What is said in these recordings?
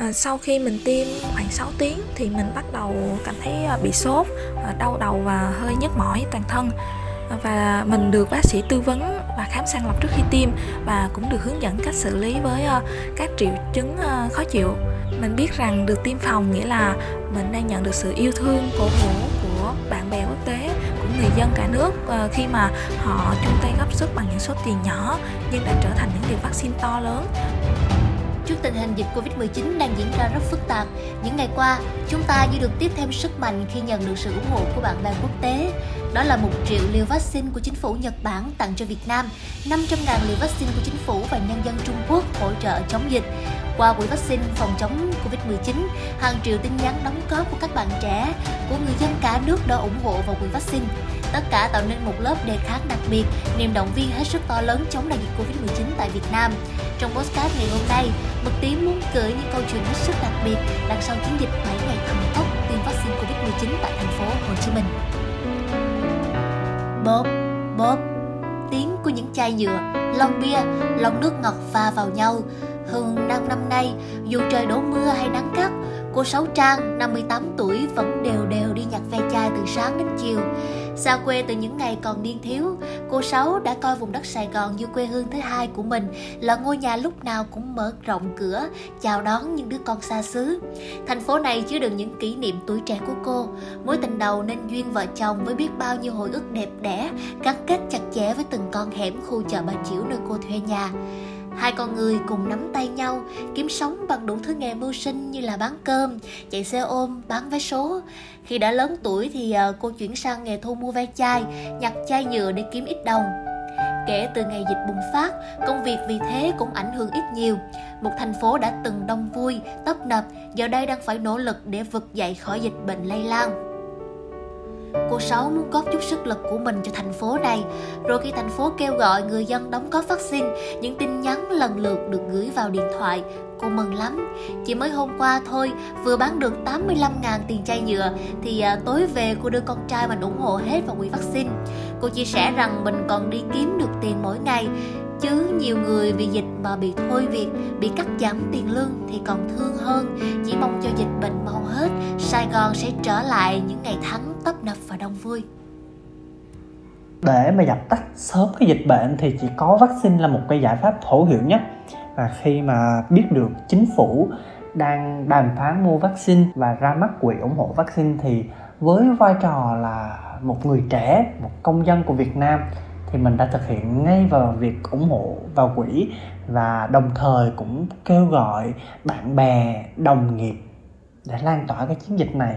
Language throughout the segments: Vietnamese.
à, sau khi mình tiêm khoảng 6 tiếng thì mình bắt đầu cảm thấy à, bị sốt à, đau đầu và hơi nhức mỏi toàn thân. À, và mình được bác sĩ tư vấn và khám sàng lọc trước khi tiêm và cũng được hướng dẫn cách xử lý với các triệu chứng khó chịu. Mình biết rằng được tiêm phòng nghĩa là mình đang nhận được sự yêu thương cổ vũ của bạn bè quốc tế của người dân cả nước khi mà họ chung tay góp sức bằng những số tiền nhỏ nhưng đã trở thành những liều vaccine to lớn. Trước tình hình dịch Covid-19 đang diễn ra rất phức tạp, những ngày qua, chúng ta như được tiếp thêm sức mạnh khi nhận được sự ủng hộ của bạn bè quốc tế. Đó là một triệu liều vaccine của chính phủ Nhật Bản tặng cho Việt Nam, 500.000 liều vaccine của chính phủ và nhân dân Trung Quốc hỗ trợ chống dịch. Qua quỹ vaccine phòng chống Covid-19, hàng triệu tin nhắn đóng góp của các bạn trẻ, của người dân cả nước đã ủng hộ vào quỹ vaccine. Tất cả tạo nên một lớp đề kháng đặc biệt, niềm động viên hết sức to lớn chống đại dịch Covid-19 tại Việt Nam. Trong podcast ngày hôm nay, Mực Tím muốn gửi những câu chuyện hết sức đặc biệt đằng sau chiến dịch 7 ngày thần tốc tiêm vaccine Covid-19 tại thành phố Hồ Chí Minh. Bóp, bóp, tiếng của những chai nhựa, lon bia, lon nước ngọt pha vào nhau. Hơn 5 năm nay, dù trời đổ mưa hay nắng gắt, cô Sáu Trang, 58 tuổi vẫn đều đều đi nhặt ve chai từ sáng đến chiều. Xa quê từ những ngày còn niên thiếu, cô Sáu đã coi vùng đất Sài Gòn như quê hương thứ hai của mình, là ngôi nhà lúc nào cũng mở rộng cửa, chào đón những đứa con xa xứ. Thành phố này chứa đựng những kỷ niệm tuổi trẻ của cô, mối tình đầu nên duyên vợ chồng với biết bao nhiêu hồi ức đẹp đẽ, gắn kết chặt chẽ với từng con hẻm khu chợ Bà Chiểu nơi cô thuê nhà. Hai con người cùng nắm tay nhau, kiếm sống bằng đủ thứ nghề mưu sinh như là bán cơm, chạy xe ôm, bán vé số. Khi đã lớn tuổi thì ờ, cô chuyển sang nghề thu mua ve chai, nhặt chai nhựa để kiếm ít đồng. Kể từ ngày dịch bùng phát, công việc vì thế cũng ảnh hưởng ít nhiều. Một thành phố đã từng đông vui, tấp nập, giờ đây đang phải nỗ lực để vực dậy khỏi dịch bệnh lây lan. Cô Sáu muốn góp chút sức lực của mình cho thành phố này. Rồi khi thành phố kêu gọi người dân đóng góp vaccine, những tin nhắn lần lượt được gửi vào điện thoại. Cô mừng lắm. Chỉ mới hôm qua thôi, vừa bán được 85.000 tiền chai nhựa, thì à, tối về cô đưa con trai mình ủng hộ hết vào quỹ vaccine. Cô chia sẻ rằng mình còn đi kiếm được tiền mỗi ngày, chứ nhiều người vì dịch mà bị thôi việc, bị cắt giảm tiền lương thì còn thương hơn. Chỉ mong cho dịch bệnh mau hết, Sài Gòn sẽ trở lại những ngày thắng tấp nập và đông vui. Để mà dập tắt sớm cái dịch bệnh thì chỉ có vaccine là một cái giải pháp hữu hiệu nhất. Và khi mà biết được chính phủ đang đàm phán mua vaccine và ra mắt quỹ ủng hộ vaccine thì với vai trò là một người trẻ, một công dân của Việt Nam thì mình đã thực hiện ngay vào việc ủng hộ vào quỹ và đồng thời cũng kêu gọi bạn bè đồng nghiệp để lan tỏa cái chiến dịch này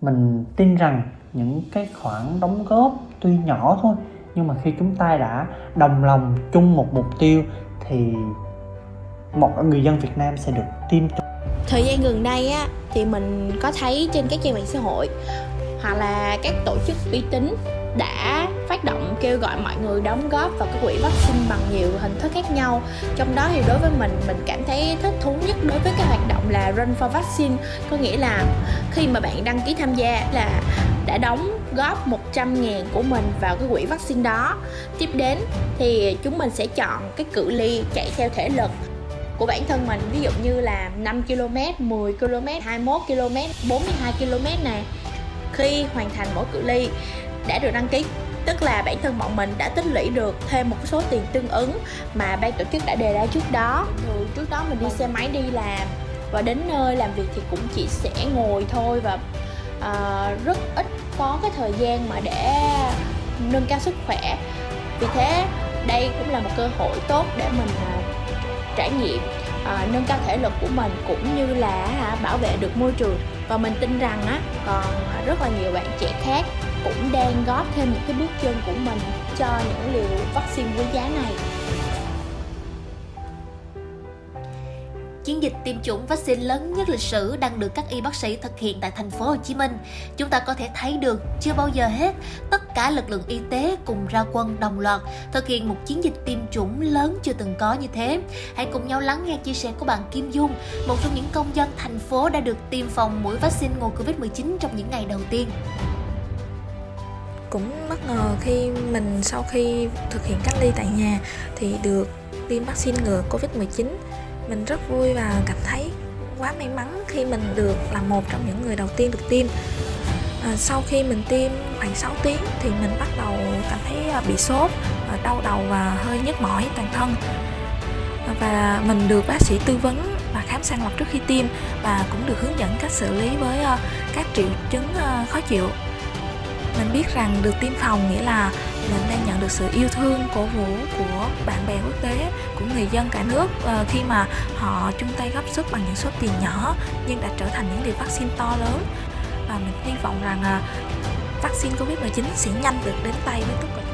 mình tin rằng những cái khoản đóng góp tuy nhỏ thôi, nhưng mà khi chúng ta đã đồng lòng chung một mục tiêu thì mọi người dân Việt Nam sẽ được tiêm chủng. Thời gian gần đây á, thì mình có thấy trên các trang mạng xã hội hoặc là các tổ chức uy tín đã phát động kêu gọi mọi người đóng góp vào cái quỹ vaccine bằng nhiều hình thức khác nhau. Trong đó thì đối với mình mình cảm thấy thích thú nhất đối với cái hoạt động là run for vaccine. Có nghĩa là khi mà bạn đăng ký tham gia là đã đóng góp 100 ngàn của mình vào cái quỹ vaccine đó. Tiếp đến thì chúng mình sẽ chọn cái cự ly chạy theo thể lực của bản thân mình. Ví dụ như là 5 km, 10 km, 21 km, 42 km này. Khi hoàn thành mỗi cự ly đã được đăng ký. Tức là bản thân bọn mình đã tích lũy được thêm một số tiền tương ứng mà ban tổ chức đã đề ra trước đó. Rồi trước đó mình đi xe máy đi làm và đến nơi làm việc thì cũng chỉ sẽ ngồi thôi và uh, rất ít có cái thời gian mà để nâng cao sức khỏe. Vì thế đây cũng là một cơ hội tốt để mình uh, trải nghiệm uh, nâng cao thể lực của mình cũng như là uh, bảo vệ được môi trường. Và mình tin rằng á còn rất là nhiều bạn trẻ khác cũng đang góp thêm những cái bước chân của mình cho những liều vaccine quý giá này Chiến dịch tiêm chủng vaccine lớn nhất lịch sử đang được các y bác sĩ thực hiện tại thành phố Hồ Chí Minh. Chúng ta có thể thấy được chưa bao giờ hết, tất cả lực lượng y tế cùng ra quân đồng loạt thực hiện một chiến dịch tiêm chủng lớn chưa từng có như thế. Hãy cùng nhau lắng nghe chia sẻ của bạn Kim Dung, một trong những công dân thành phố đã được tiêm phòng mũi vaccine ngừa Covid-19 trong những ngày đầu tiên cũng bất ngờ khi mình sau khi thực hiện cách ly tại nhà thì được tiêm vaccine ngừa Covid-19 mình rất vui và cảm thấy quá may mắn khi mình được là một trong những người đầu tiên được tiêm. À, sau khi mình tiêm khoảng 6 tiếng thì mình bắt đầu cảm thấy à, bị sốt à, đau đầu và hơi nhức mỏi toàn thân. À, và mình được bác sĩ tư vấn và khám sàng lọc trước khi tiêm và cũng được hướng dẫn cách xử lý với các triệu chứng khó chịu mình biết rằng được tiêm phòng nghĩa là mình đang nhận được sự yêu thương cổ vũ của bạn bè quốc tế, của người dân cả nước. Ờ, khi mà họ chung tay góp sức bằng những số tiền nhỏ nhưng đã trở thành những liều vaccine to lớn. Và mình hy vọng rằng à, vaccine Covid-19 sẽ nhanh được đến tay với tất cả